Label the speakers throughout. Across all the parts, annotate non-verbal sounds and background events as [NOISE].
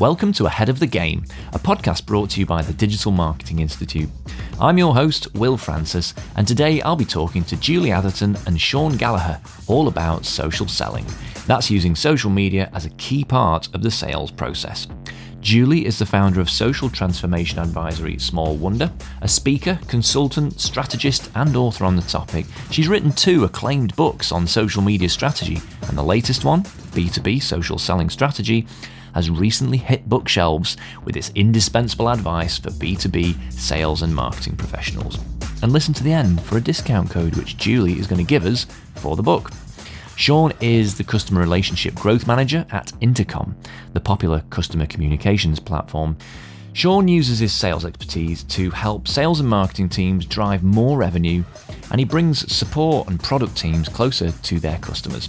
Speaker 1: Welcome to Ahead of the Game, a podcast brought to you by the Digital Marketing Institute. I'm your host, Will Francis, and today I'll be talking to Julie Atherton and Sean Gallagher all about social selling. That's using social media as a key part of the sales process. Julie is the founder of social transformation advisory Small Wonder, a speaker, consultant, strategist, and author on the topic. She's written two acclaimed books on social media strategy, and the latest one, B2B Social Selling Strategy, has recently hit bookshelves with its indispensable advice for B2B sales and marketing professionals. And listen to the end for a discount code which Julie is going to give us for the book. Sean is the Customer Relationship Growth Manager at Intercom, the popular customer communications platform. Sean uses his sales expertise to help sales and marketing teams drive more revenue, and he brings support and product teams closer to their customers.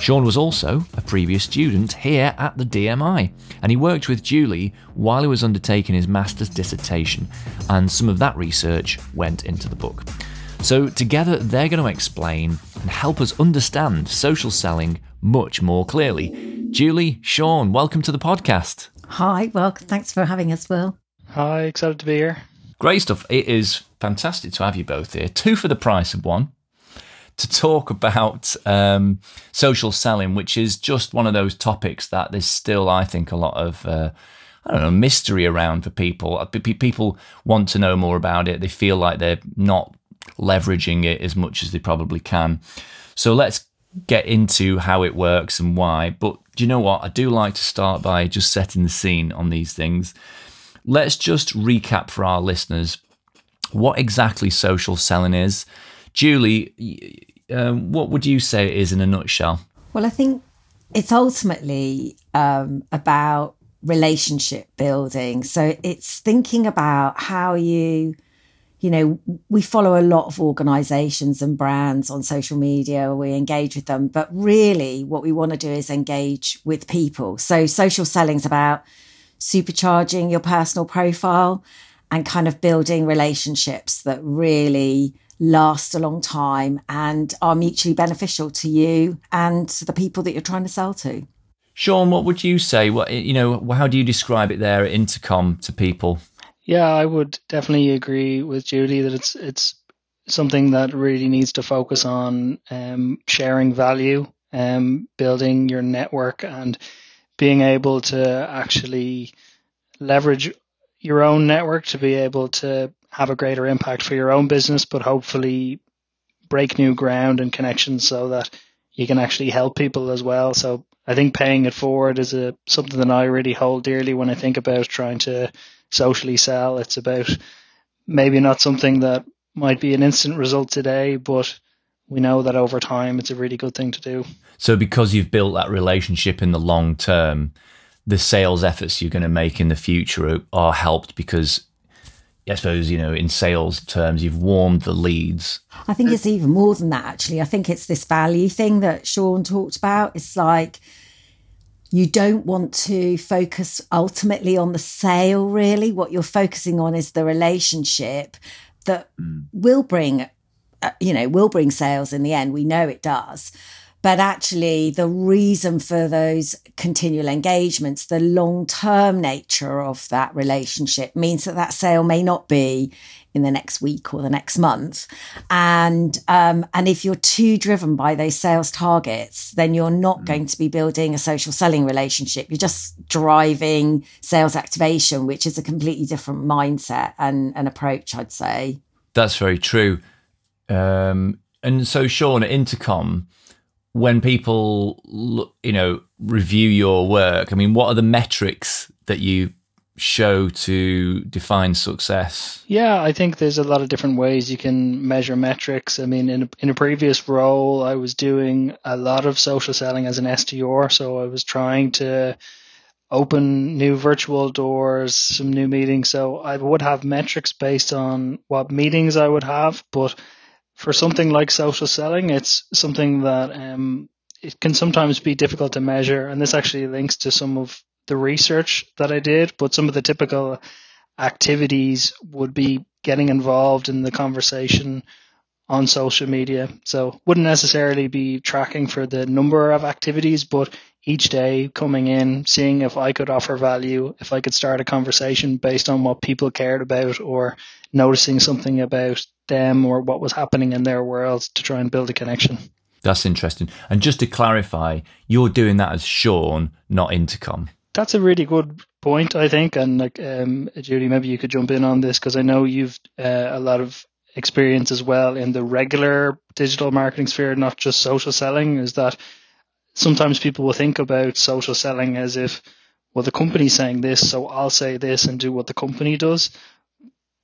Speaker 1: Sean was also a previous student here at the DMI, and he worked with Julie while he was undertaking his master's dissertation, and some of that research went into the book. So, together, they're going to explain and help us understand social selling much more clearly. Julie, Sean, welcome to the podcast.
Speaker 2: Hi, well, thanks for having us, Will.
Speaker 3: Hi, excited to be here.
Speaker 1: Great stuff. It is fantastic to have you both here. Two for the price of one to talk about um, social selling, which is just one of those topics that there's still, I think, a lot of. Uh, I don't know, mystery around for people. People want to know more about it. They feel like they're not leveraging it as much as they probably can. So let's get into how it works and why. But do you know what? I do like to start by just setting the scene on these things. Let's just recap for our listeners what exactly social selling is. Julie, um, what would you say it is in a nutshell?
Speaker 2: Well, I think it's ultimately um, about relationship building. So it's thinking about how you you know, we follow a lot of organizations and brands on social media, we engage with them, but really what we want to do is engage with people. So social selling is about supercharging your personal profile and kind of building relationships that really last a long time and are mutually beneficial to you and to the people that you're trying to sell to.
Speaker 1: Sean, what would you say? What you know, how do you describe it there at Intercom to people?
Speaker 3: Yeah, I would definitely agree with Judy that it's it's something that really needs to focus on um, sharing value, um, building your network, and being able to actually leverage your own network to be able to have a greater impact for your own business, but hopefully break new ground and connections so that you can actually help people as well. So I think paying it forward is a something that I really hold dearly when I think about trying to socially sell. It's about maybe not something that might be an instant result today, but we know that over time it's a really good thing to do.
Speaker 1: So, because you've built that relationship in the long term, the sales efforts you're going to make in the future are, are helped because I suppose, you know, in sales terms, you've warmed the leads.
Speaker 2: I think it's even more than that, actually. I think it's this value thing that Sean talked about. It's like you don't want to focus ultimately on the sale, really. What you're focusing on is the relationship that mm. will bring, uh, you know, will bring sales in the end. We know it does. But actually, the reason for those continual engagements, the long term nature of that relationship means that that sale may not be in the next week or the next month. And um, and if you're too driven by those sales targets, then you're not mm. going to be building a social selling relationship. You're just driving sales activation, which is a completely different mindset and, and approach, I'd say.
Speaker 1: That's very true. Um, and so, Sean, at Intercom, when people, you know, review your work, I mean, what are the metrics that you show to define success?
Speaker 3: Yeah, I think there's a lot of different ways you can measure metrics. I mean, in a, in a previous role, I was doing a lot of social selling as an SDR, so I was trying to open new virtual doors, some new meetings. So I would have metrics based on what meetings I would have, but for something like social selling, it's something that um, it can sometimes be difficult to measure, and this actually links to some of the research that I did, but some of the typical activities would be getting involved in the conversation on social media. So wouldn't necessarily be tracking for the number of activities, but each day coming in, seeing if I could offer value, if I could start a conversation based on what people cared about or noticing something about them or what was happening in their world to try and build a connection.
Speaker 1: That's interesting. And just to clarify, you're doing that as Sean, not Intercom.
Speaker 3: That's a really good point, I think. And like um, Judy, maybe you could jump in on this because I know you've uh, a lot of experience as well in the regular digital marketing sphere, not just social selling. Is that sometimes people will think about social selling as if, well, the company's saying this, so I'll say this and do what the company does.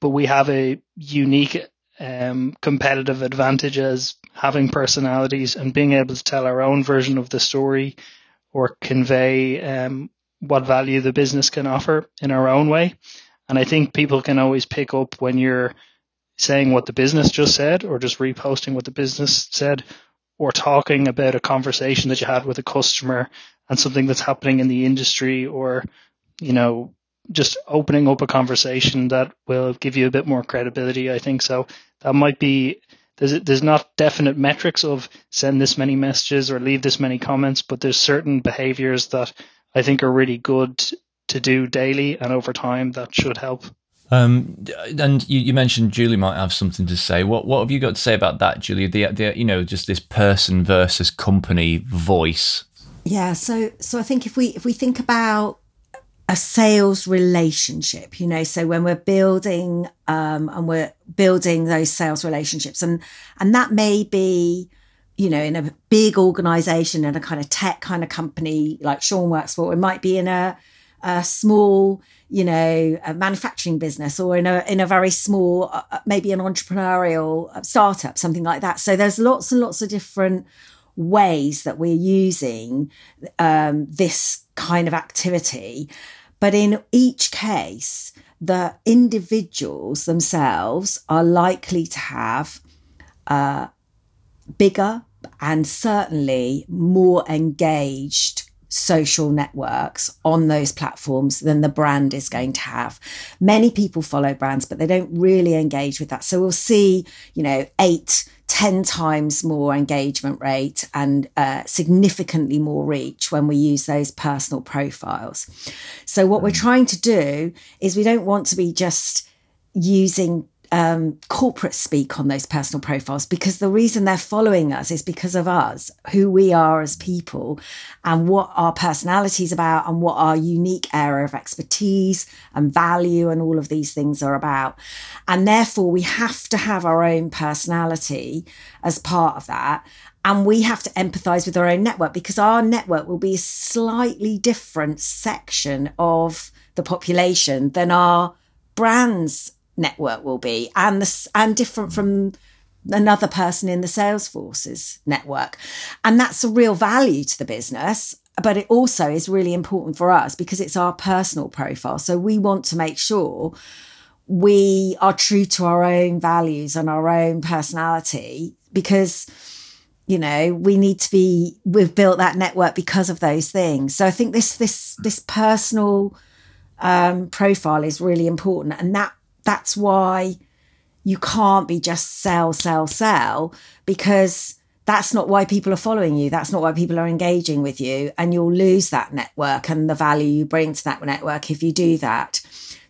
Speaker 3: But we have a unique um, competitive advantage as having personalities and being able to tell our own version of the story or convey um, what value the business can offer in our own way. And I think people can always pick up when you're saying what the business just said or just reposting what the business said or talking about a conversation that you had with a customer and something that's happening in the industry or, you know, just opening up a conversation that will give you a bit more credibility. I think so. That might be there's there's not definite metrics of send this many messages or leave this many comments, but there's certain behaviors that I think are really good to do daily and over time that should help.
Speaker 1: Um, and you, you, mentioned Julie might have something to say. What what have you got to say about that, Julie? The, the you know just this person versus company voice.
Speaker 2: Yeah, so so I think if we if we think about a sales relationship, you know, so when we're building um, and we're building those sales relationships, and and that may be you know, in a big organization and a kind of tech kind of company like Sean works for, it might be in a, a small you know, a manufacturing business or in a in a very small, uh, uh, maybe an entrepreneurial uh, startup, something like that. So there's lots and lots of different ways that we're using um, this kind of activity, but in each case, the individuals themselves are likely to have uh, bigger and certainly more engaged social networks on those platforms than the brand is going to have. Many people follow brands, but they don't really engage with that. So we'll see, you know, eight, ten times more engagement rate and uh, significantly more reach when we use those personal profiles. So what we're mm. trying to do is we don't want to be just using um, corporate speak on those personal profiles because the reason they're following us is because of us, who we are as people, and what our personality is about, and what our unique area of expertise and value and all of these things are about. And therefore, we have to have our own personality as part of that. And we have to empathize with our own network because our network will be a slightly different section of the population than our brands network will be and the, and different from another person in the Salesforce's network. And that's a real value to the business. But it also is really important for us because it's our personal profile. So we want to make sure we are true to our own values and our own personality because you know we need to be we've built that network because of those things so i think this this this personal um, profile is really important and that that's why you can't be just sell, sell, sell because that's not why people are following you. That's not why people are engaging with you. And you'll lose that network and the value you bring to that network if you do that.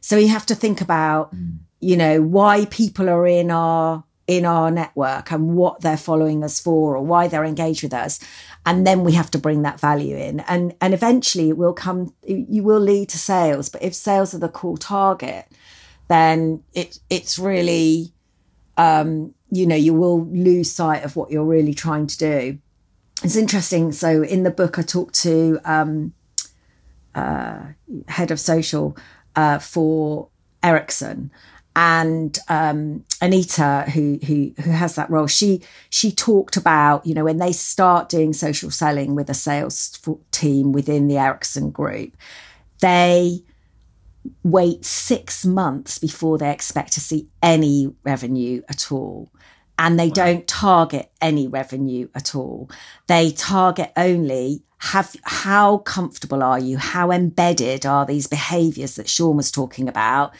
Speaker 2: So you have to think about, mm. you know, why people are in our in our network and what they're following us for or why they're engaged with us and then we have to bring that value in and and eventually it will come you will lead to sales but if sales are the core target then it it's really um, you know you will lose sight of what you're really trying to do. It's interesting. So in the book, I talked to um, uh, head of social uh, for Ericsson, and um, Anita, who, who who has that role, she she talked about you know when they start doing social selling with a sales team within the Ericsson group, they wait six months before they expect to see any revenue at all. And they wow. don't target any revenue at all. They target only have how comfortable are you? How embedded are these behaviors that Sean was talking about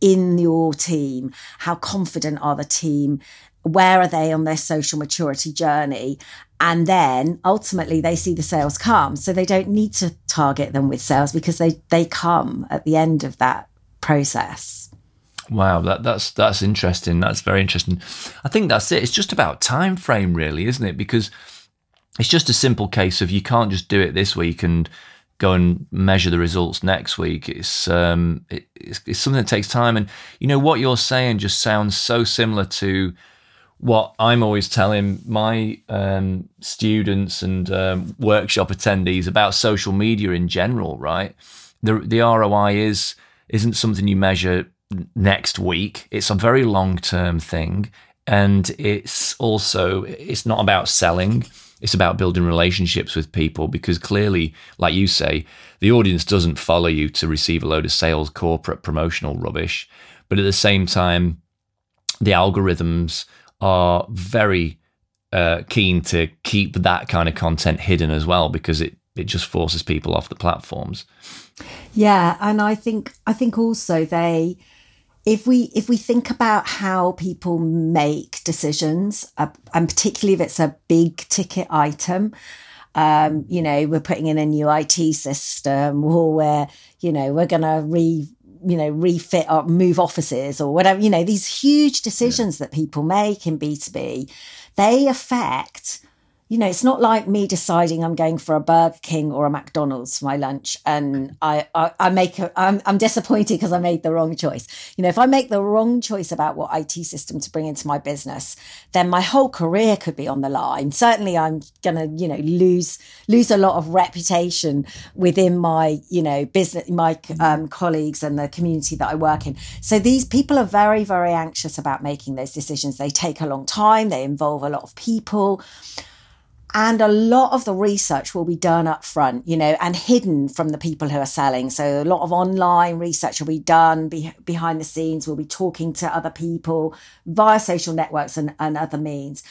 Speaker 2: in your team? How confident are the team where are they on their social maturity journey? And then ultimately they see the sales come. So they don't need to target them with sales because they they come at the end of that process.
Speaker 1: Wow that that's that's interesting. That's very interesting. I think that's it. It's just about time frame really isn't it? Because it's just a simple case of you can't just do it this week and go and measure the results next week. It's, um, it, it's, it's something that takes time, and you know what you're saying just sounds so similar to what I'm always telling my um, students and um, workshop attendees about social media in general, right? The the ROI is isn't something you measure next week. It's a very long term thing, and it's also it's not about selling. It's about building relationships with people because clearly, like you say, the audience doesn't follow you to receive a load of sales, corporate, promotional rubbish. But at the same time, the algorithms are very uh, keen to keep that kind of content hidden as well because it it just forces people off the platforms.
Speaker 2: Yeah, and I think I think also they if we if we think about how people make decisions uh, and particularly if it's a big ticket item um, you know we're putting in a new IT system or we're you know we're going to re you know, refit or move offices or whatever, you know, these huge decisions yeah. that people make in B2B, they affect you know, it's not like me deciding I'm going for a Burger King or a McDonald's for my lunch, and I I, I make a, I'm I'm disappointed because I made the wrong choice. You know, if I make the wrong choice about what IT system to bring into my business, then my whole career could be on the line. Certainly, I'm gonna you know lose lose a lot of reputation within my you know business, my um, colleagues and the community that I work in. So these people are very very anxious about making those decisions. They take a long time. They involve a lot of people. And a lot of the research will be done up front, you know, and hidden from the people who are selling. So a lot of online research will be done be- behind the scenes. We'll be talking to other people via social networks and, and other means.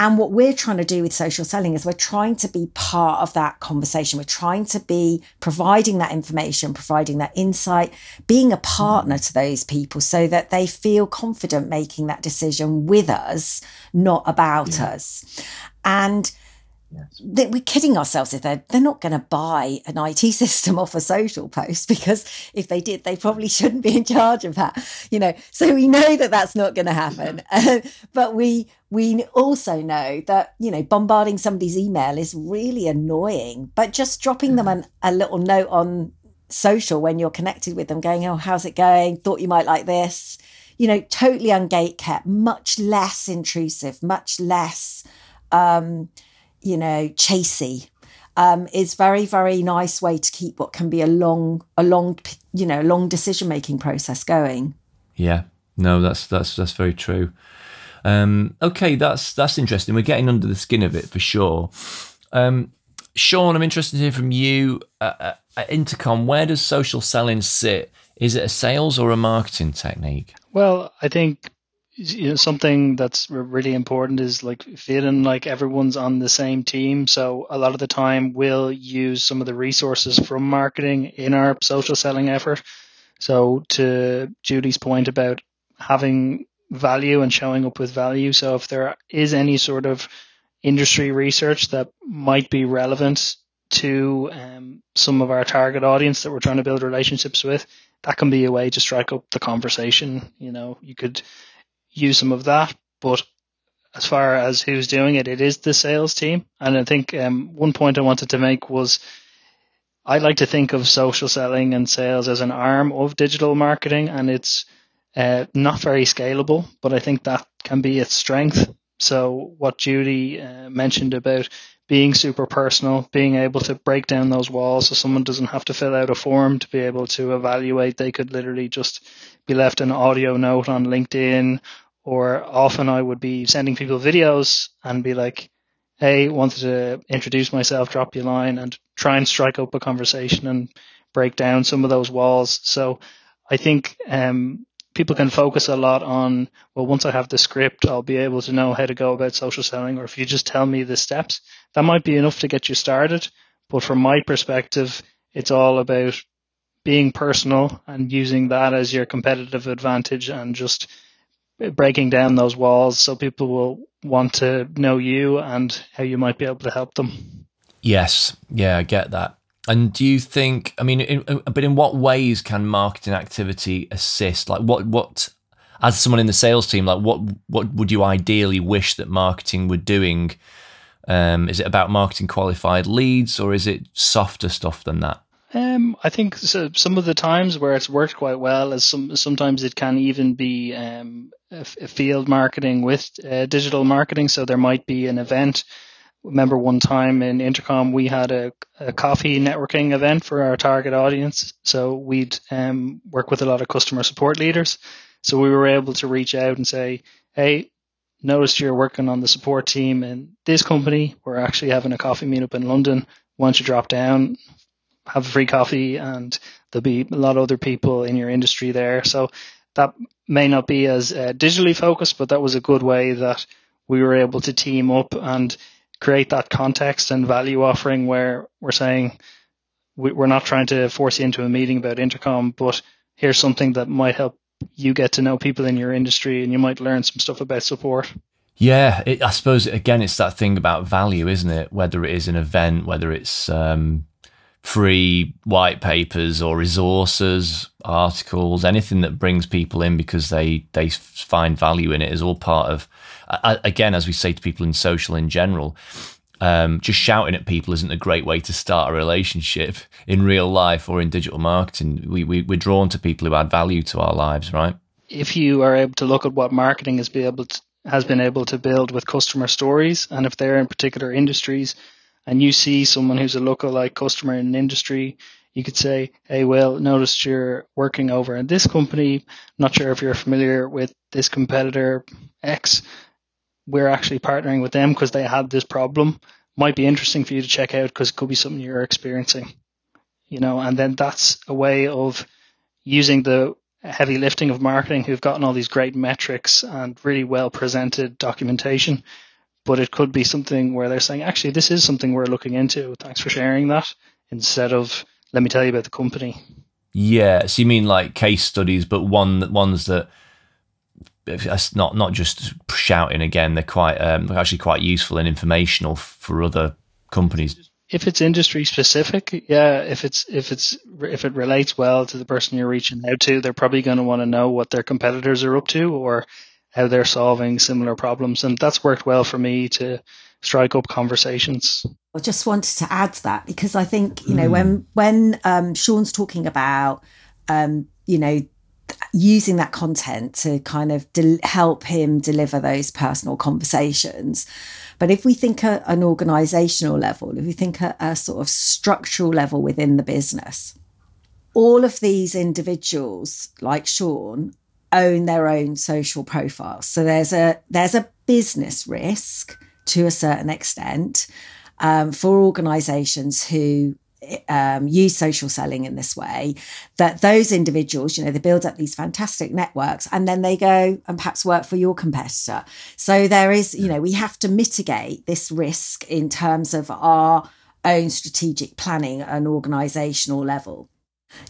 Speaker 2: And what we're trying to do with social selling is we're trying to be part of that conversation. We're trying to be providing that information, providing that insight, being a partner to those people so that they feel confident making that decision with us, not about yeah. us. And Yes. We're kidding ourselves if they're they're not going to buy an IT [LAUGHS] system off a social post because if they did, they probably shouldn't be in charge of that. You know, so we know that that's not going to happen. Uh, [LAUGHS] but we we also know that you know bombarding somebody's email is really annoying. But just dropping them an, a little note on social when you're connected with them, going, "Oh, how's it going? Thought you might like this." You know, totally ungate kept, much less intrusive, much less. Um, you know, chasey. Um, is very very nice way to keep what can be a long a long you know long decision making process going.
Speaker 1: Yeah. No that's that's that's very true. Um, okay that's that's interesting. We're getting under the skin of it for sure. Um, sean i'm interested to hear from you. Uh, at intercom where does social selling sit? Is it a sales or a marketing technique?
Speaker 3: Well i think you know, something that's really important is like feeling like everyone's on the same team. So a lot of the time we'll use some of the resources from marketing in our social selling effort. So to Julie's point about having value and showing up with value. So if there is any sort of industry research that might be relevant to um, some of our target audience that we're trying to build relationships with, that can be a way to strike up the conversation. You know, you could use some of that. But as far as who's doing it, it is the sales team. And I think um, one point I wanted to make was I like to think of social selling and sales as an arm of digital marketing, and it's uh, not very scalable, but I think that can be its strength. So what Judy uh, mentioned about being super personal, being able to break down those walls so someone doesn't have to fill out a form to be able to evaluate. They could literally just be left an audio note on LinkedIn or often I would be sending people videos and be like, Hey, wanted to introduce myself, drop you a line and try and strike up a conversation and break down some of those walls. So I think, um, people can focus a lot on, well, once I have the script, I'll be able to know how to go about social selling. Or if you just tell me the steps, that might be enough to get you started. But from my perspective, it's all about being personal and using that as your competitive advantage and just breaking down those walls so people will want to know you and how you might be able to help them.
Speaker 1: Yes, yeah, I get that. And do you think? I mean, in, but in what ways can marketing activity assist? Like, what what as someone in the sales team, like what what would you ideally wish that marketing were doing? Um, is it about marketing qualified leads, or is it softer stuff than that?
Speaker 3: Um, I think so, some of the times where it's worked quite well is some sometimes it can even be um, field marketing with uh, digital marketing. So there might be an event. Remember one time in Intercom we had a, a coffee networking event for our target audience. So we'd um, work with a lot of customer support leaders. So we were able to reach out and say, "Hey, noticed you're working on the support team in this company. We're actually having a coffee meetup in London. Why don't you drop down, have a free coffee, and there'll be a lot of other people in your industry there. So that may not be as uh, digitally focused, but that was a good way that we were able to team up and create that context and value offering where we're saying we, we're not trying to force you into a meeting about intercom, but here's something that might help you get to know people in your industry and you might learn some stuff about support.
Speaker 1: Yeah, it, I suppose again, it's that thing about value, isn't it? Whether it is an event, whether it's um, free white papers or resources, articles, anything that brings people in because they they find value in it is all part of. Again, as we say to people in social in general, um, just shouting at people isn't a great way to start a relationship [LAUGHS] in real life or in digital marketing. We, we, we're drawn to people who add value to our lives, right?
Speaker 3: If you are able to look at what marketing has been able to, has been able to build with customer stories, and if they're in particular industries, and you see someone who's a lookalike customer in an industry, you could say, "Hey, well, noticed you're working over in this company. Not sure if you're familiar with this competitor X. We're actually partnering with them because they had this problem. Might be interesting for you to check out because it could be something you're experiencing you know? And then that's a way of using the heavy lifting of marketing who've gotten all these great metrics and really well presented documentation but it could be something where they're saying actually this is something we're looking into thanks for sharing that instead of let me tell you about the company
Speaker 1: yeah so you mean like case studies but one that ones that that's not not just shouting again. They're quite um, actually quite useful and informational for other companies.
Speaker 3: If it's industry specific, yeah. If it's if it's if it relates well to the person you're reaching out to, they're probably going to want to know what their competitors are up to or how they're solving similar problems, and that's worked well for me to strike up conversations.
Speaker 2: I just wanted to add to that because I think you know mm. when when um, Sean's talking about um, you know using that content to kind of de- help him deliver those personal conversations. But if we think at an organizational level, if we think at a sort of structural level within the business, all of these individuals, like Sean, own their own social profiles. So there's a there's a business risk to a certain extent um, for organizations who um, use social selling in this way that those individuals, you know, they build up these fantastic networks and then they go and perhaps work for your competitor. So there is, you know, we have to mitigate this risk in terms of our own strategic planning and organizational level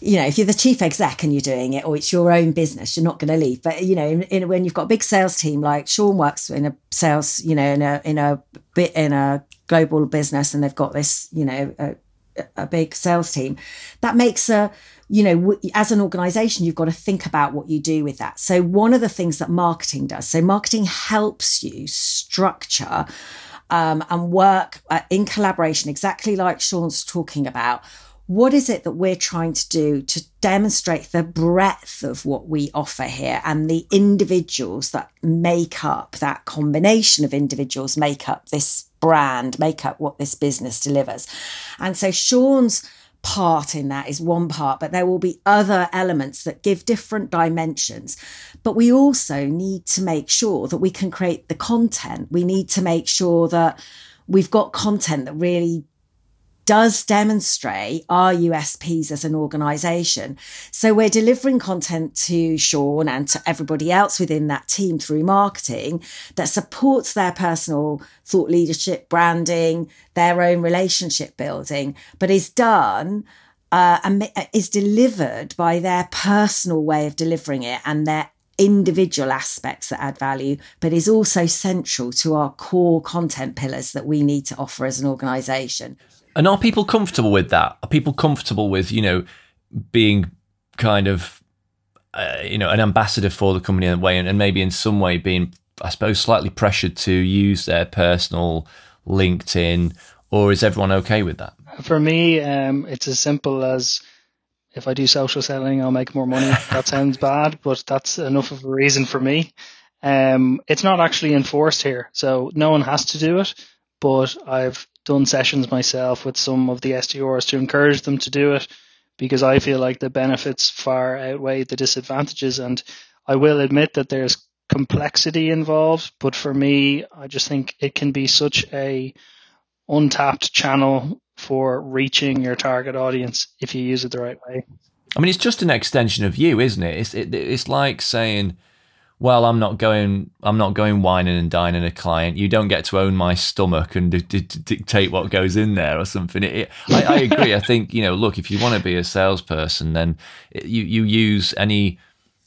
Speaker 2: you know, if you're the chief exec and you're doing it, or it's your own business, you're not going to leave. But you know, in, in, when you've got a big sales team, like Sean works in a sales, you know, in a in a bit in a global business, and they've got this, you know, a, a big sales team that makes a you know as an organization you've got to think about what you do with that so one of the things that marketing does so marketing helps you structure um, and work uh, in collaboration exactly like sean's talking about what is it that we're trying to do to demonstrate the breadth of what we offer here and the individuals that make up that combination of individuals make up this brand, make up what this business delivers. And so Sean's part in that is one part, but there will be other elements that give different dimensions. But we also need to make sure that we can create the content. We need to make sure that we've got content that really does demonstrate our USPs as an organization. So we're delivering content to Sean and to everybody else within that team through marketing that supports their personal thought leadership, branding, their own relationship building, but is done uh, and is delivered by their personal way of delivering it and their individual aspects that add value, but is also central to our core content pillars that we need to offer as an organization.
Speaker 1: And are people comfortable with that? Are people comfortable with, you know, being kind of, uh, you know, an ambassador for the company in a way and, and maybe in some way being, I suppose, slightly pressured to use their personal LinkedIn? Or is everyone okay with that?
Speaker 3: For me, um, it's as simple as if I do social selling, I'll make more money. [LAUGHS] that sounds bad, but that's enough of a reason for me. Um, it's not actually enforced here, so no one has to do it. But I've done sessions myself with some of the SDRs to encourage them to do it because I feel like the benefits far outweigh the disadvantages. And I will admit that there's complexity involved, but for me, I just think it can be such a untapped channel for reaching your target audience if you use it the right way.
Speaker 1: I mean, it's just an extension of you, isn't it? It's it, it's like saying, "Well, I'm not going, I'm not going wining and dining a client. You don't get to own my stomach and d- d- dictate what goes in there or something." It, I, I, agree. I think you know, look, if you want to be a salesperson, then you you use any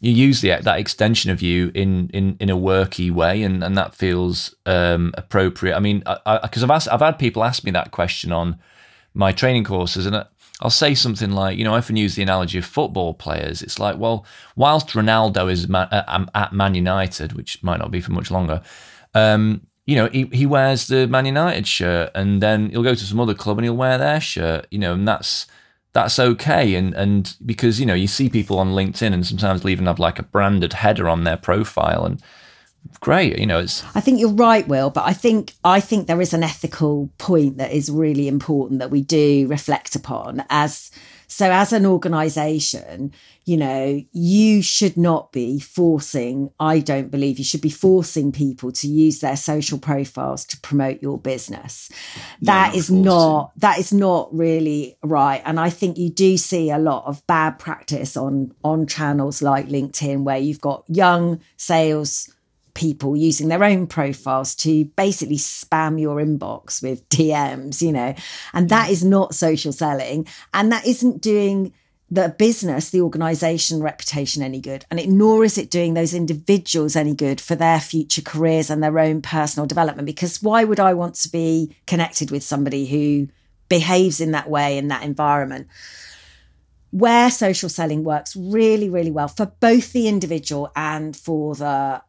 Speaker 1: you use the, that extension of you in, in, in a worky way, and, and that feels um, appropriate. I mean, because I've asked, I've had people ask me that question on my training courses, and I'll say something like, you know, I often use the analogy of football players. It's like, well, whilst Ronaldo is uh, um, at Man United, which might not be for much longer, um, you know, he, he wears the Man United shirt, and then he'll go to some other club and he'll wear their shirt, you know, and that's that's okay. And and because you know you see people on LinkedIn and sometimes they'll even have like a branded header on their profile and great you know it's
Speaker 2: i think you're right will but i think i think there is an ethical point that is really important that we do reflect upon as so as an organization, you know, you should not be forcing, I don't believe you should be forcing people to use their social profiles to promote your business. That is not that is not really right. And I think you do see a lot of bad practice on on channels like LinkedIn where you've got young sales people using their own profiles to basically spam your inbox with [LAUGHS] DMs, you know, and that is not social selling. And that isn't doing the business, the organization reputation any good. And it, nor is it doing those individuals any good for their future careers and their own personal development. Because why would I want to be connected with somebody who behaves in that way in that environment? Where social selling works really, really well for both the individual and for the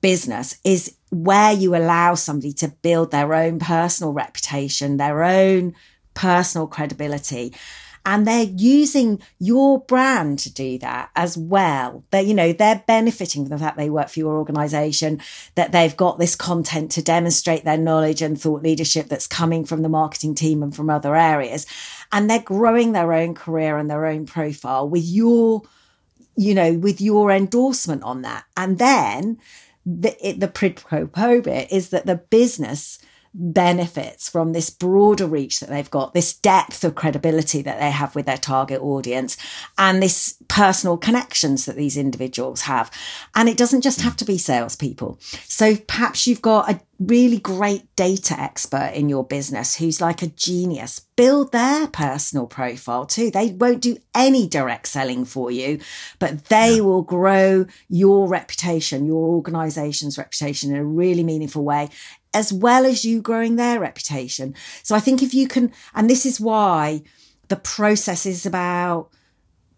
Speaker 2: business is where you allow somebody to build their own personal reputation, their own personal credibility. And they're using your brand to do that as well. They, you know, they're benefiting from the fact they work for your organization, that they've got this content to demonstrate their knowledge and thought leadership that's coming from the marketing team and from other areas. And they're growing their own career and their own profile with your, you know, with your endorsement on that. And then the, the pro quo bit is that the business benefits from this broader reach that they've got, this depth of credibility that they have with their target audience, and this personal connections that these individuals have. And it doesn't just have to be salespeople. So perhaps you've got a really great data expert in your business who's like a genius. Build their personal profile too. They won't do any direct selling for you, but they will grow your reputation, your organization's reputation in a really meaningful way as well as you growing their reputation. So I think if you can, and this is why the process is about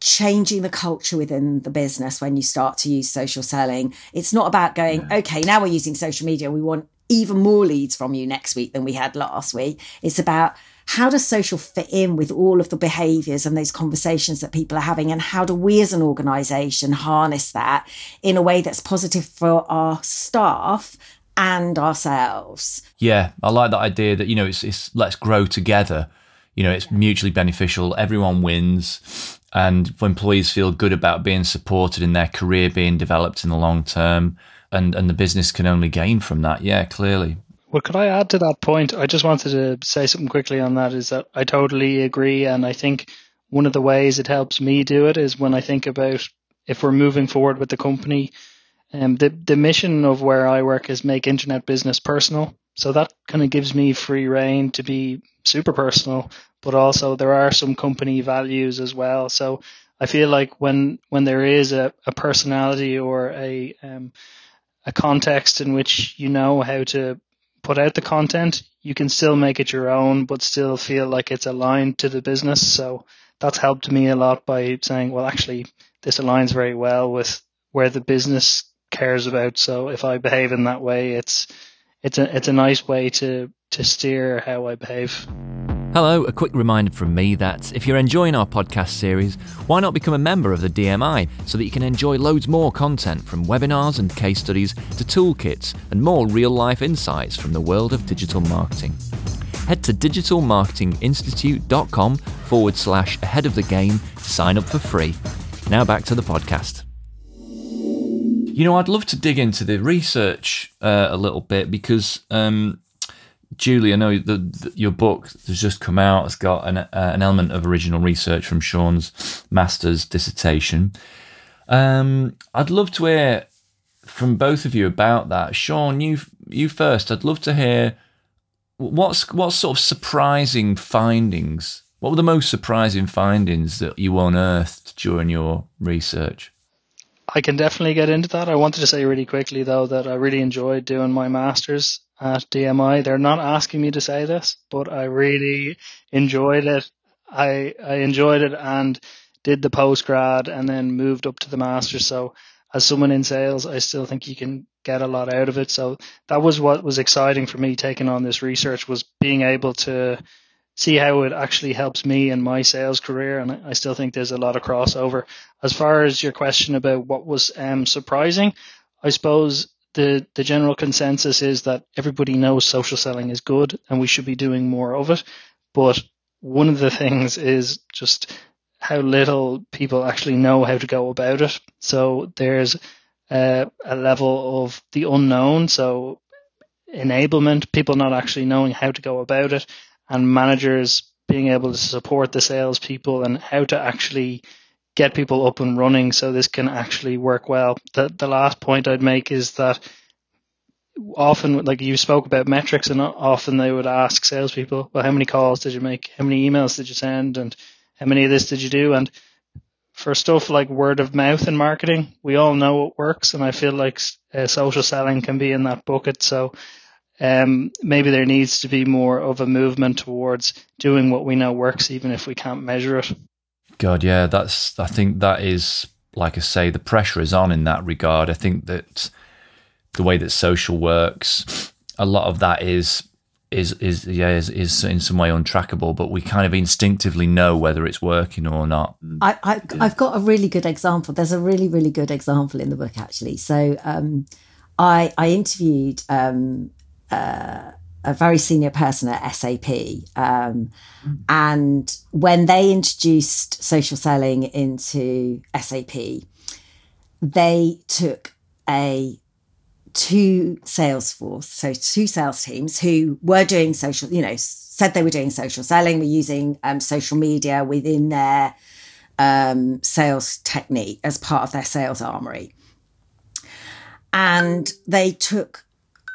Speaker 2: changing the culture within the business when you start to use social selling. It's not about going, yeah. okay, now we're using social media. We want even more leads from you next week than we had last week. It's about how does social fit in with all of the behaviors and those conversations that people are having? And how do we as an organization harness that in a way that's positive for our staff and ourselves.
Speaker 1: Yeah, I like that idea that, you know, it's, it's let's grow together. You know, it's mutually beneficial. Everyone wins. And employees feel good about being supported in their career being developed in the long term. And, and the business can only gain from that. Yeah, clearly.
Speaker 3: Well, could I add to that point? I just wanted to say something quickly on that is that I totally agree. And I think one of the ways it helps me do it is when I think about if we're moving forward with the company, um, the the mission of where I work is make internet business personal. So that kind of gives me free rein to be super personal, but also there are some company values as well. So I feel like when when there is a, a personality or a um, a context in which you know how to put out the content, you can still make it your own, but still feel like it's aligned to the business. So that's helped me a lot by saying, well, actually, this aligns very well with where the business cares about. So if I behave in that way, it's it's a it's a nice way to to steer how I behave.
Speaker 1: Hello, a quick reminder from me that if you're enjoying our podcast series, why not become a member of the DMI so that you can enjoy loads more content from webinars and case studies to toolkits and more real life insights from the world of digital marketing. Head to digitalmarketinginstitute.com forward slash ahead of the game to sign up for free. Now back to the podcast. You know, I'd love to dig into the research uh, a little bit because um, Julie, I know that your book has just come out. It's got an, uh, an element of original research from Sean's master's dissertation. Um, I'd love to hear from both of you about that. Sean, you you first. I'd love to hear what's what sort of surprising findings. What were the most surprising findings that you unearthed during your research?
Speaker 3: I can definitely get into that. I wanted to say really quickly though that I really enjoyed doing my masters at DMI. They're not asking me to say this, but I really enjoyed it. I I enjoyed it and did the post grad and then moved up to the master. So as someone in sales, I still think you can get a lot out of it. So that was what was exciting for me taking on this research was being able to see how it actually helps me in my sales career. And I still think there's a lot of crossover. As far as your question about what was um, surprising, I suppose the the general consensus is that everybody knows social selling is good and we should be doing more of it. But one of the things is just how little people actually know how to go about it. So there's a level of the unknown. So enablement, people not actually knowing how to go about it, and managers being able to support the salespeople and how to actually get people up and running so this can actually work well. The the last point I'd make is that often, like you spoke about metrics, and often they would ask salespeople, "Well, how many calls did you make? How many emails did you send? And how many of this did you do?" And for stuff like word of mouth in marketing, we all know it works, and I feel like uh, social selling can be in that bucket. So. Um, maybe there needs to be more of a movement towards doing what we know works, even if we can't measure it.
Speaker 1: God, yeah, that's. I think that is, like I say, the pressure is on in that regard. I think that the way that social works, a lot of that is is is yeah is, is in some way untrackable, but we kind of instinctively know whether it's working or not.
Speaker 2: I, I have got a really good example. There's a really really good example in the book actually. So um, I I interviewed um, uh, a very senior person at SAP. Um, and when they introduced social selling into SAP, they took a two sales force, so two sales teams who were doing social, you know, said they were doing social selling, were using um, social media within their um, sales technique as part of their sales armory. And they took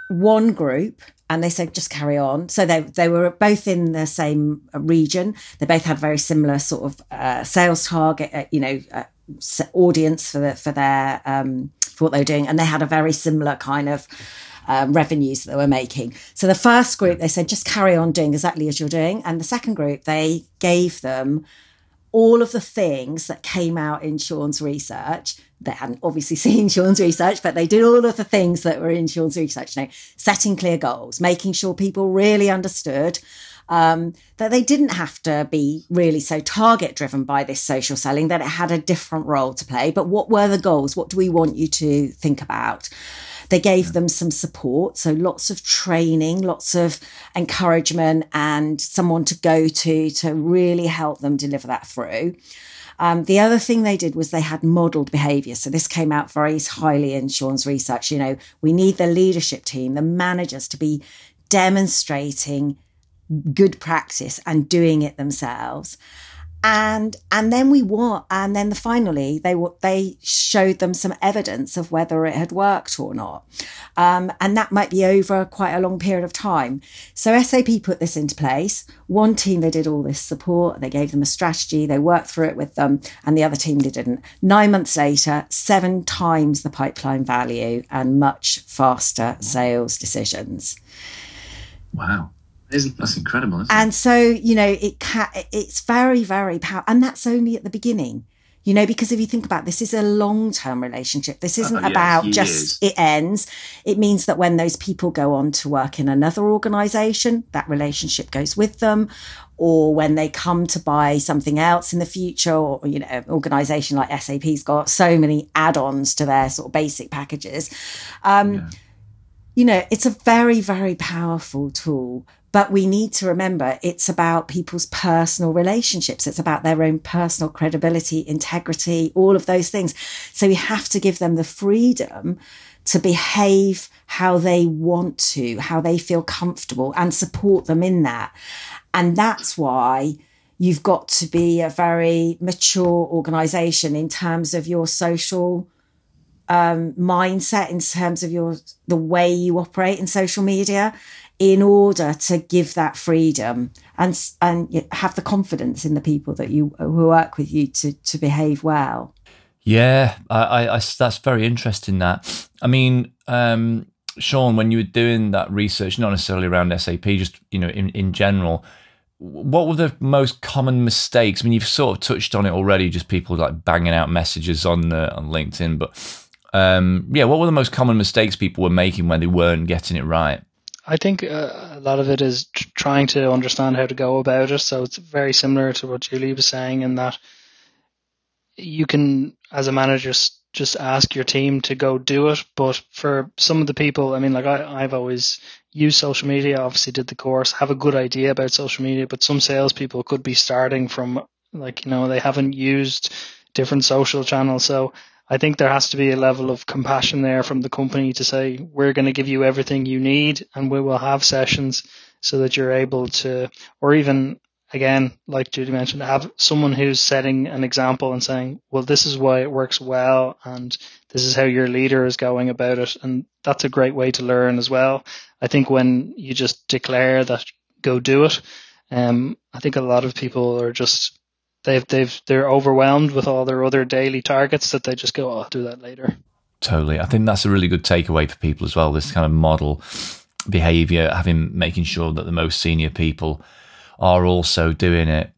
Speaker 2: one group and they said just carry on. So they they were both in the same region. They both had very similar sort of uh, sales target, uh, you know, uh, audience for the, for their um, for what they were doing, and they had a very similar kind of. Um, revenues that they were making. So the first group, they said, just carry on doing exactly as you're doing. And the second group, they gave them all of the things that came out in Sean's research. They hadn't obviously [LAUGHS] seen Sean's research, but they did all of the things that were in Sean's research. You know, setting clear goals, making sure people really understood um, that they didn't have to be really so target driven by this social selling, that it had a different role to play. But what were the goals? What do we want you to think about? They gave them some support. So lots of training, lots of encouragement and someone to go to to really help them deliver that through. Um, the other thing they did was they had modeled behavior. So this came out very highly in Sean's research. You know, we need the leadership team, the managers to be demonstrating good practice and doing it themselves. And and then we want and then the, finally they they showed them some evidence of whether it had worked or not. Um, and that might be over quite a long period of time. So sap put this into place. One team they did all this support. They gave them a strategy. They worked through it with them and the other team they didn't. Nine months later seven times the pipeline value and much faster sales decisions.
Speaker 1: Wow isn't that's incredible? Isn't
Speaker 2: and so you know it ca- it's very very powerful, and that's only at the beginning. You know, because if you think about this, is a long term relationship. This isn't oh, about just it ends. It means that when those people go on to work in another organization, that relationship goes with them. Or when they come to buy something else in the future, or, you know, an organization like SAP's got so many add ons to their sort of basic packages. Um, yeah. You know, it's a very, very powerful tool but we need to remember it's about people's personal relationships. It's about their own personal credibility, integrity, all of those things. So we have to give them the freedom to behave how they want to, how they feel comfortable and support them in that. And that's why you've got to be a very mature organization in terms of your social um, mindset in terms of your the way you operate in social media in order to give that freedom and and have the confidence in the people that you who work with you to to behave well.
Speaker 1: Yeah, I, I that's very interesting. That I mean, um, Sean, when you were doing that research, not necessarily around SAP, just you know, in in general, what were the most common mistakes? I mean, you've sort of touched on it already, just people like banging out messages on uh, on LinkedIn, but um, yeah, what were the most common mistakes people were making when they weren't getting it right?
Speaker 3: I think uh, a lot of it is tr- trying to understand how to go about it. So it's very similar to what Julie was saying in that you can, as a manager, just ask your team to go do it. But for some of the people, I mean, like I, I've always used social media, obviously did the course, have a good idea about social media, but some salespeople could be starting from like, you know, they haven't used different social channels. So I think there has to be a level of compassion there from the company to say, we're going to give you everything you need and we will have sessions so that you're able to, or even again, like Judy mentioned, have someone who's setting an example and saying, well, this is why it works well and this is how your leader is going about it. And that's a great way to learn as well. I think when you just declare that go do it, um, I think a lot of people are just they've they've they're overwhelmed with all their other daily targets that they just go, oh, I'll do that later.
Speaker 1: Totally, I think that's a really good takeaway for people as well. This kind of model behavior, having making sure that the most senior people are also doing it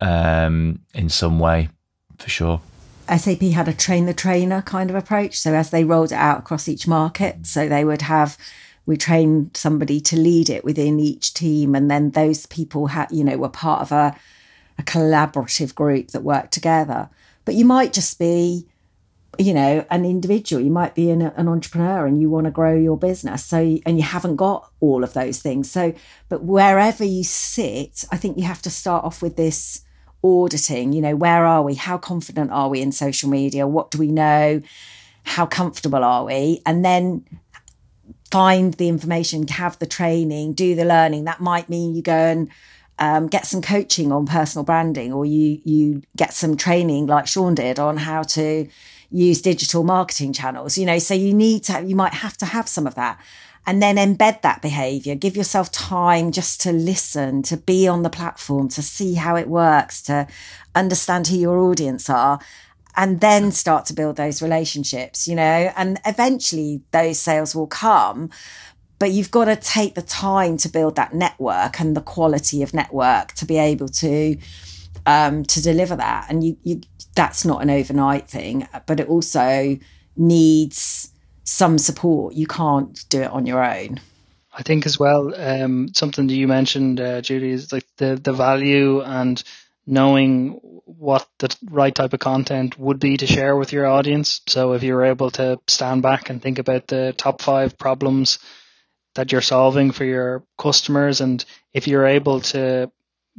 Speaker 1: um, in some way, for sure.
Speaker 2: SAP had a train the trainer kind of approach. So as they rolled it out across each market, so they would have we trained somebody to lead it within each team, and then those people had you know were part of a a collaborative group that work together. But you might just be, you know, an individual. You might be an, an entrepreneur and you want to grow your business. So, and you haven't got all of those things. So, but wherever you sit, I think you have to start off with this auditing. You know, where are we? How confident are we in social media? What do we know? How comfortable are we? And then find the information, have the training, do the learning. That might mean you go and um, get some coaching on personal branding, or you you get some training like Sean did on how to use digital marketing channels. You know, so you need to you might have to have some of that, and then embed that behavior. Give yourself time just to listen, to be on the platform, to see how it works, to understand who your audience are. And then start to build those relationships, you know, and eventually those sales will come but you've got to take the time to build that network and the quality of network to be able to um, to deliver that. And you, you that's not an overnight thing, but it also needs some support. You can't do it on your own.
Speaker 3: I think as well, um, something that you mentioned, uh, Judy, is like the the value and knowing what the right type of content would be to share with your audience. So if you're able to stand back and think about the top five problems that you're solving for your customers and if you're able to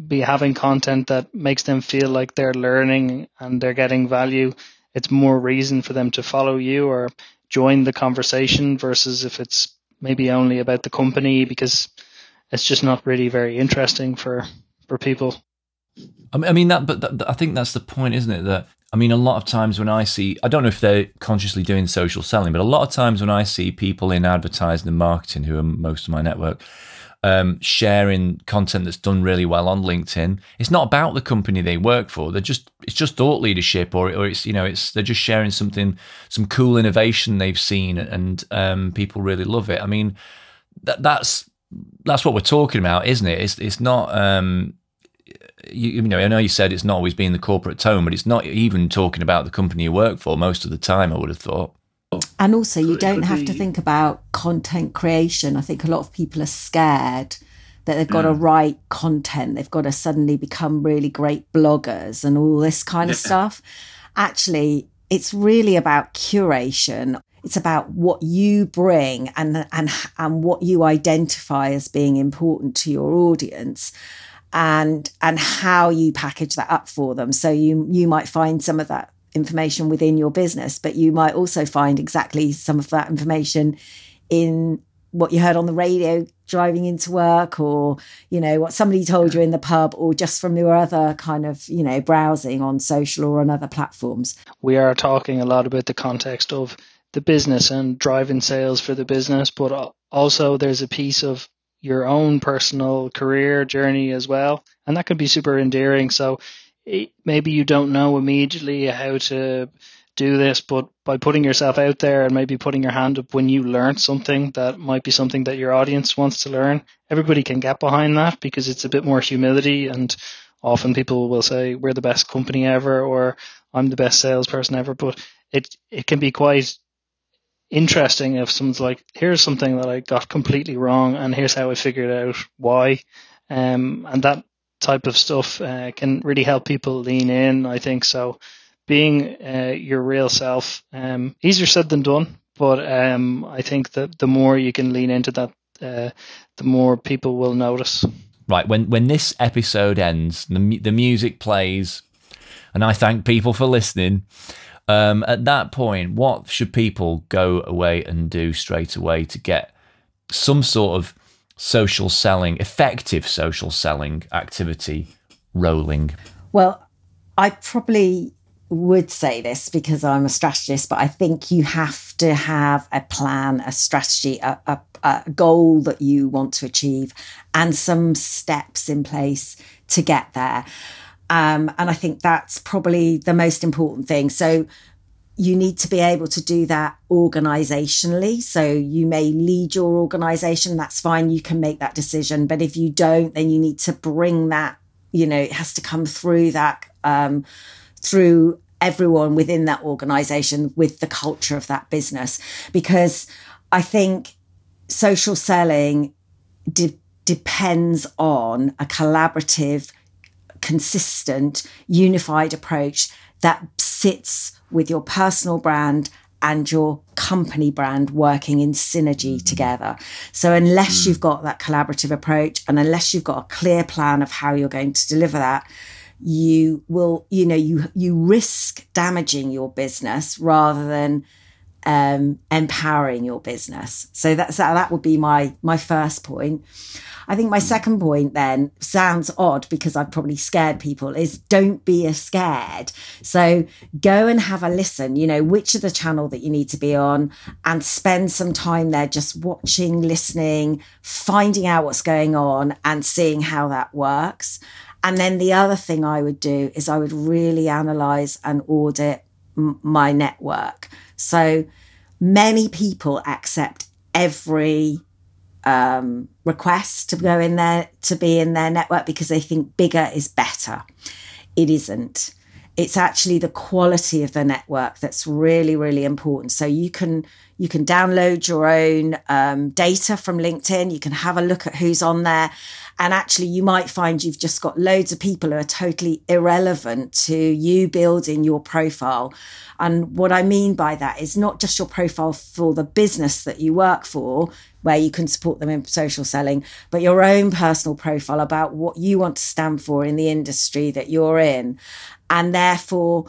Speaker 3: be having content that makes them feel like they're learning and they're getting value it's more reason for them to follow you or join the conversation versus if it's maybe only about the company because it's just not really very interesting for for people
Speaker 1: I mean that, but I think that's the point, isn't it? That I mean, a lot of times when I see, I don't know if they're consciously doing social selling, but a lot of times when I see people in advertising and marketing, who are most of my network, um, sharing content that's done really well on LinkedIn, it's not about the company they work for. They're just it's just thought leadership, or or it's you know it's they're just sharing something, some cool innovation they've seen, and um, people really love it. I mean, that that's that's what we're talking about, isn't it? It's it's not. Um, you, you, know, I know you said it's not always been the corporate tone, but it's not even talking about the company you work for most of the time. I would have thought.
Speaker 2: And also, you don't have to think about content creation. I think a lot of people are scared that they've got to mm. write content, they've got to suddenly become really great bloggers and all this kind of stuff. Actually, it's really about curation. It's about what you bring and and and what you identify as being important to your audience and and how you package that up for them. So you you might find some of that information within your business, but you might also find exactly some of that information in what you heard on the radio driving into work or you know what somebody told you in the pub or just from your other kind of you know browsing on social or on other platforms
Speaker 3: we are talking a lot about the context of the business and driving sales for the business, but also there's a piece of your own personal career journey as well. And that can be super endearing. So maybe you don't know immediately how to do this, but by putting yourself out there and maybe putting your hand up when you learn something that might be something that your audience wants to learn, everybody can get behind that because it's a bit more humility. And often people will say, we're the best company ever, or I'm the best salesperson ever. But it, it can be quite interesting if someone's like, here's something that I got completely wrong, and here's how I figured out why. Um, and that type of stuff uh, can really help people lean in. I think so. Being uh, your real self, um, easier said than done, but um, I think that the more you can lean into that, uh, the more people will notice.
Speaker 1: Right when when this episode ends, the the music plays, and I thank people for listening. Um, at that point, what should people go away and do straight away to get some sort of social selling, effective social selling activity rolling?
Speaker 2: Well, I probably would say this because I'm a strategist, but I think you have to have a plan, a strategy, a, a, a, goal that you want to achieve, and some steps in place to get there. Um, and I think that's probably the most important thing. So you need to be able to do that organizationally. So you may lead your organization, that's fine, you can make that decision. But if you don't, then you need to bring that, you know, it has to come through that, um, through everyone within that organization with the culture of that business. Because I think social selling de- depends on a collaborative, consistent, unified approach that sits with your personal brand and your company brand working in synergy mm. together. So unless mm. you've got that collaborative approach and unless you've got a clear plan of how you're going to deliver that, you will, you know, you you risk damaging your business rather than um, empowering your business. So that's that would be my my first point. I think my second point then sounds odd because I've probably scared people is don't be scared. So go and have a listen, you know, which of the channel that you need to be on and spend some time there just watching, listening, finding out what's going on and seeing how that works. And then the other thing I would do is I would really analyze and audit my network. So many people accept every um, request to go in there to be in their network because they think bigger is better. It isn't. It's actually the quality of the network that's really, really important. So you can you can download your own um, data from LinkedIn. You can have a look at who's on there, and actually, you might find you've just got loads of people who are totally irrelevant to you building your profile. And what I mean by that is not just your profile for the business that you work for, where you can support them in social selling, but your own personal profile about what you want to stand for in the industry that you're in. And therefore,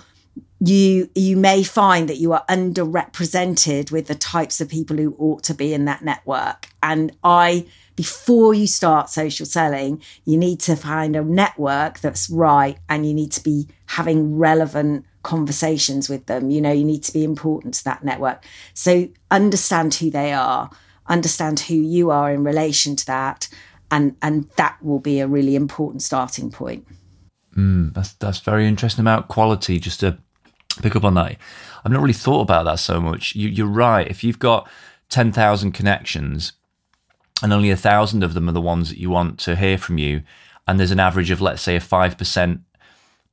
Speaker 2: you you may find that you are underrepresented with the types of people who ought to be in that network and i before you start social selling, you need to find a network that's right and you need to be having relevant conversations with them. You know, you need to be important to that network. So understand who they are, understand who you are in relation to that, and and that will be a really important starting point.
Speaker 1: Mm, that's that's very interesting about quality. Just to pick up on that, I've not really thought about that so much. You, you're right. If you've got ten thousand connections, and only a thousand of them are the ones that you want to hear from you, and there's an average of let's say a five percent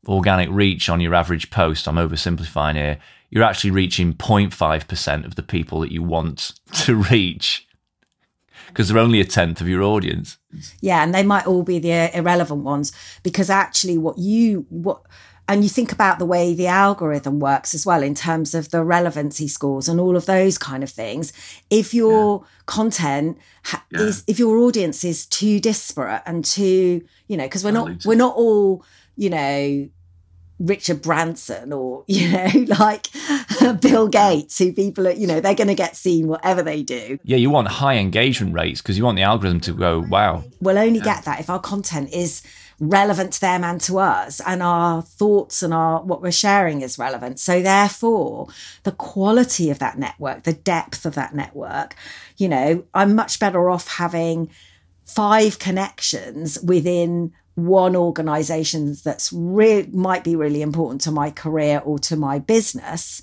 Speaker 1: organic reach on your average post, I'm oversimplifying here, you're actually reaching 0.5% of the people that you want [LAUGHS] to reach because they're only a tenth of your audience.
Speaker 2: Yeah, and they might all be the uh, irrelevant ones because actually what you what and you think about the way the algorithm works as well in terms of the relevancy scores and all of those kind of things if your yeah. content ha- yeah. is if your audience is too disparate and too you know because we're not we're not all you know, Richard Branson or, [LAUGHS] you know, like [LAUGHS] Bill Gates, who people are, you know, they're going to get seen whatever they do.
Speaker 1: Yeah, you want high engagement rates because you want the algorithm to go, wow.
Speaker 2: We'll only yeah. get that if our content is relevant to them and to us and our thoughts and our what we're sharing is relevant. So therefore the quality of that network the depth of that network you know i'm much better off having five connections within one organization that's re- might be really important to my career or to my business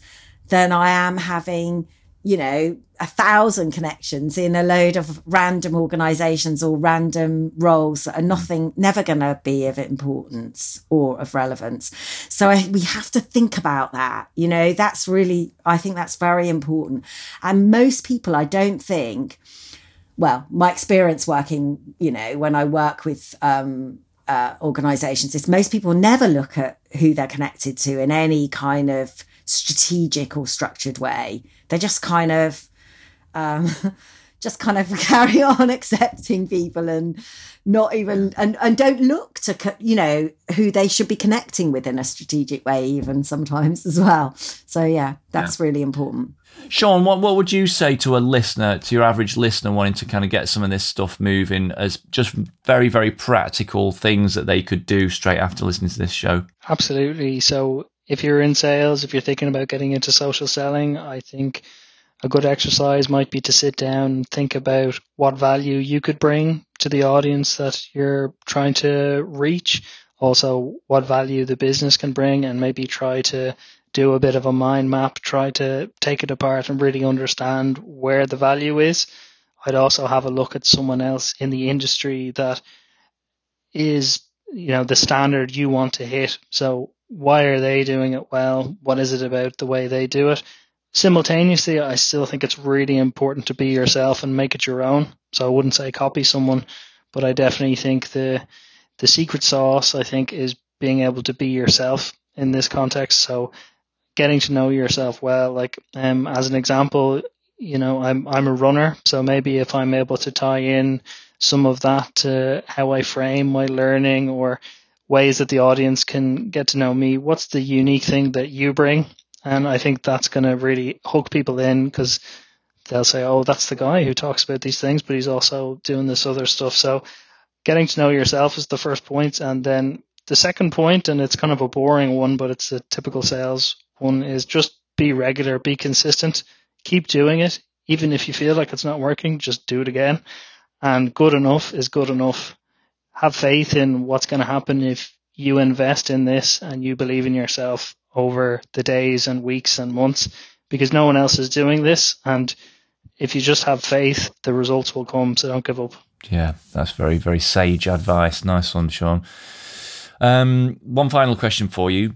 Speaker 2: than I am having, you know, a thousand connections in a load of random organizations or random roles that are nothing, never going to be of importance or of relevance. So I, we have to think about that. You know, that's really, I think that's very important. And most people, I don't think, well, my experience working, you know, when I work with, um, uh, organizations is most people never look at who they're connected to in any kind of strategic or structured way. They just kind of, um, [LAUGHS] just kind of [LAUGHS] carry on accepting people and not even and, and don't look to you know who they should be connecting with in a strategic way even sometimes [LAUGHS] as well so yeah that's yeah. really important
Speaker 1: Sean, what, what would you say to a listener, to your average listener wanting to kind of get some of this stuff moving as just very, very practical things that they could do straight after listening to this show?
Speaker 3: Absolutely. So if you're in sales, if you're thinking about getting into social selling, I think a good exercise might be to sit down and think about what value you could bring to the audience that you're trying to reach. Also, what value the business can bring, and maybe try to do a bit of a mind map, try to take it apart and really understand where the value is. I'd also have a look at someone else in the industry that is, you know, the standard you want to hit. So why are they doing it well? What is it about the way they do it? Simultaneously, I still think it's really important to be yourself and make it your own. So I wouldn't say copy someone, but I definitely think the the secret sauce I think is being able to be yourself in this context. So getting to know yourself well. Like um, as an example, you know, I'm I'm a runner, so maybe if I'm able to tie in some of that to how I frame my learning or ways that the audience can get to know me, what's the unique thing that you bring? And I think that's going to really hook people in because they'll say, "Oh, that's the guy who talks about these things, but he's also doing this other stuff." So, getting to know yourself is the first point, and then the second point, and it's kind of a boring one, but it's a typical sales one is just be regular, be consistent, keep doing it. Even if you feel like it's not working, just do it again. And good enough is good enough. Have faith in what's going to happen if you invest in this and you believe in yourself over the days and weeks and months because no one else is doing this. And if you just have faith, the results will come. So don't give up.
Speaker 1: Yeah, that's very, very sage advice. Nice one, Sean. Um, one final question for you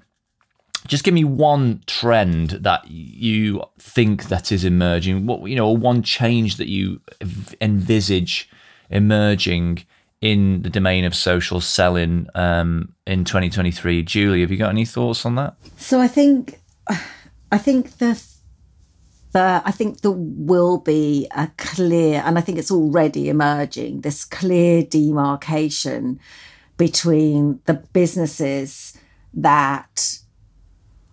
Speaker 1: just give me one trend that you think that is emerging what you know one change that you envisage emerging in the domain of social selling um, in 2023 julie have you got any thoughts on that?
Speaker 2: So i think i think the the, I think there will be a clear, and I think it's already emerging, this clear demarcation between the businesses that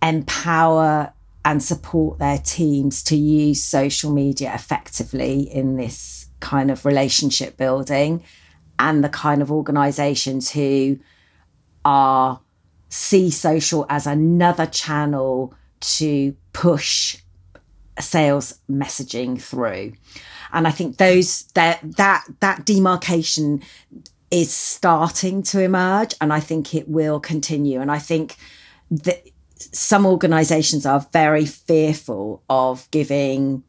Speaker 2: empower and support their teams to use social media effectively in this kind of relationship building and the kind of organizations who are see social as another channel to push sales messaging through. And I think those that that that demarcation is starting to emerge and I think it will continue. And I think that some organizations are very fearful of giving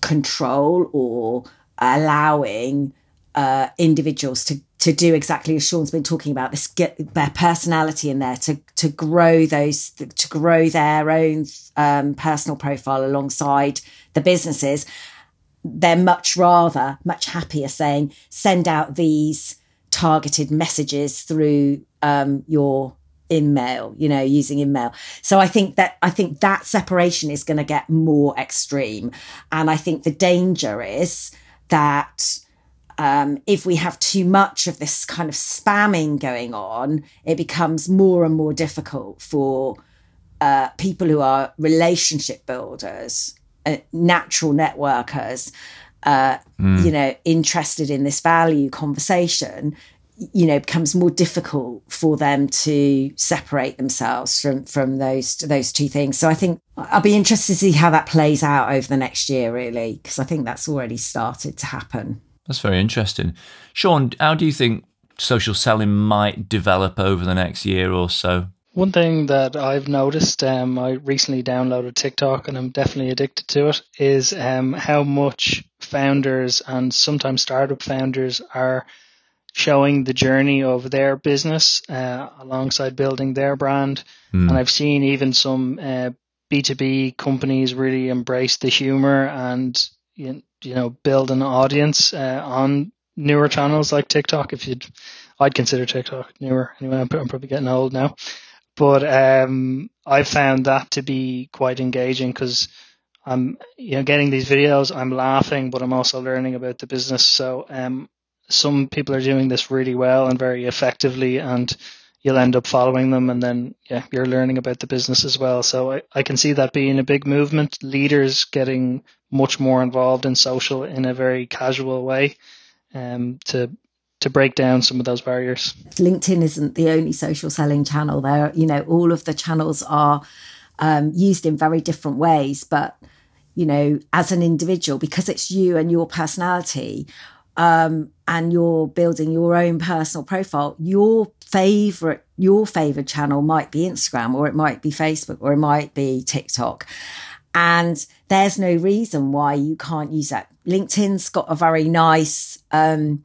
Speaker 2: control or allowing uh, individuals to to do exactly as Sean's been talking about this get their personality in there to to grow those to grow their own um, personal profile alongside the businesses. They're much rather much happier saying send out these targeted messages through um, your email you know using email so i think that i think that separation is going to get more extreme. And i think the danger is that um, if we have too much of this kind of spamming going on, it becomes more and more difficult for uh, people who are relationship builders, uh, natural networkers, uh, mm. you know, interested in this value conversation. You know, becomes more difficult for them to separate themselves from from those those two things. So I think I'll be interested to see how that plays out over the next year, really, because I think that's already started to happen.
Speaker 1: That's very interesting. Sean, how do you think social selling might develop over the next year or so?
Speaker 3: One thing that I've noticed, um, I recently downloaded TikTok and I'm definitely addicted to it, is um, how much founders and sometimes startup founders are showing the journey of their business uh, alongside building their brand. Mm. And I've seen even some uh, B2B companies really embrace the humor and you you know build an audience uh, on newer channels like TikTok. If you'd, I'd consider TikTok newer. Anyway, I'm, I'm probably getting old now, but um, I found that to be quite engaging because I'm you know getting these videos. I'm laughing, but I'm also learning about the business. So um, some people are doing this really well and very effectively, and you'll end up following them and then yeah you're learning about the business as well. So I, I can see that being a big movement. Leaders getting much more involved in social in a very casual way um, to to break down some of those barriers.
Speaker 2: Linkedin isn't the only social selling channel there. You know all of the channels are um, used in very different ways but you know as an individual because it's you and your personality um, and you're building your own personal profile, your favorite your favorite channel might be Instagram or it might be Facebook or it might be TikTok. And there's no reason why you can't use that. LinkedIn's got a very nice um,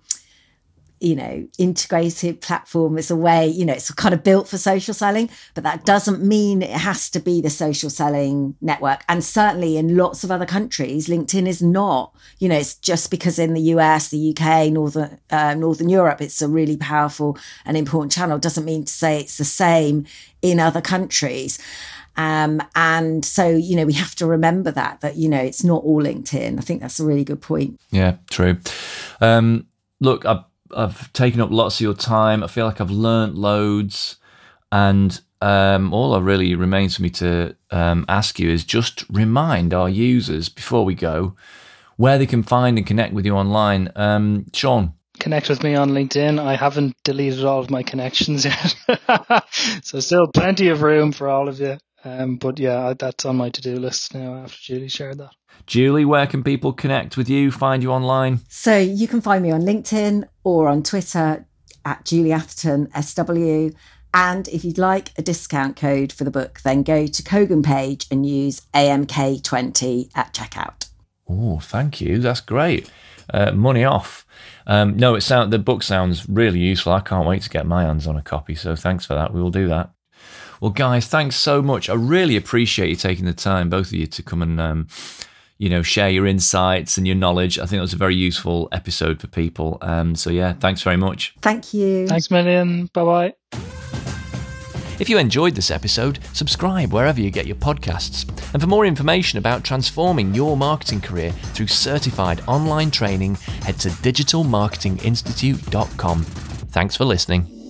Speaker 2: you know, integrated platform is a way, you know, it's kind of built for social selling, but that doesn't mean it has to be the social selling network. And certainly in lots of other countries, LinkedIn is not, you know, it's just because in the US, the UK, Northern, uh, Northern Europe, it's a really powerful and important channel doesn't mean to say it's the same in other countries. Um, and so, you know, we have to remember that, that, you know, it's not all LinkedIn. I think that's a really good point.
Speaker 1: Yeah, true. Um, look, I I've taken up lots of your time. I feel like I've learnt loads, and um, all that really remains for me to um, ask you is just remind our users before we go where they can find and connect with you online. Um, Sean.
Speaker 3: Connect with me on LinkedIn. I haven't deleted all of my connections yet, [LAUGHS] so still plenty of room for all of you. Um, but yeah, that's on my to-do list now after Julie shared that.
Speaker 1: Julie, where can people connect with you, find you online?
Speaker 2: So you can find me on LinkedIn or on Twitter at Julie Atherton SW. And if you'd like a discount code for the book, then go to Kogan page and use AMK20 at checkout.
Speaker 1: Oh, thank you. That's great. Uh, money off. Um, no, it sound the book sounds really useful. I can't wait to get my hands on a copy. So thanks for that. We will do that. Well, guys, thanks so much. I really appreciate you taking the time, both of you, to come and um, you know, share your insights and your knowledge. I think it was a very useful episode for people. Um, so, yeah, thanks very much.
Speaker 2: Thank you.
Speaker 3: Thanks, million. Bye bye.
Speaker 1: If you enjoyed this episode, subscribe wherever you get your podcasts. And for more information about transforming your marketing career through certified online training, head to digitalmarketinginstitute.com. Thanks for listening.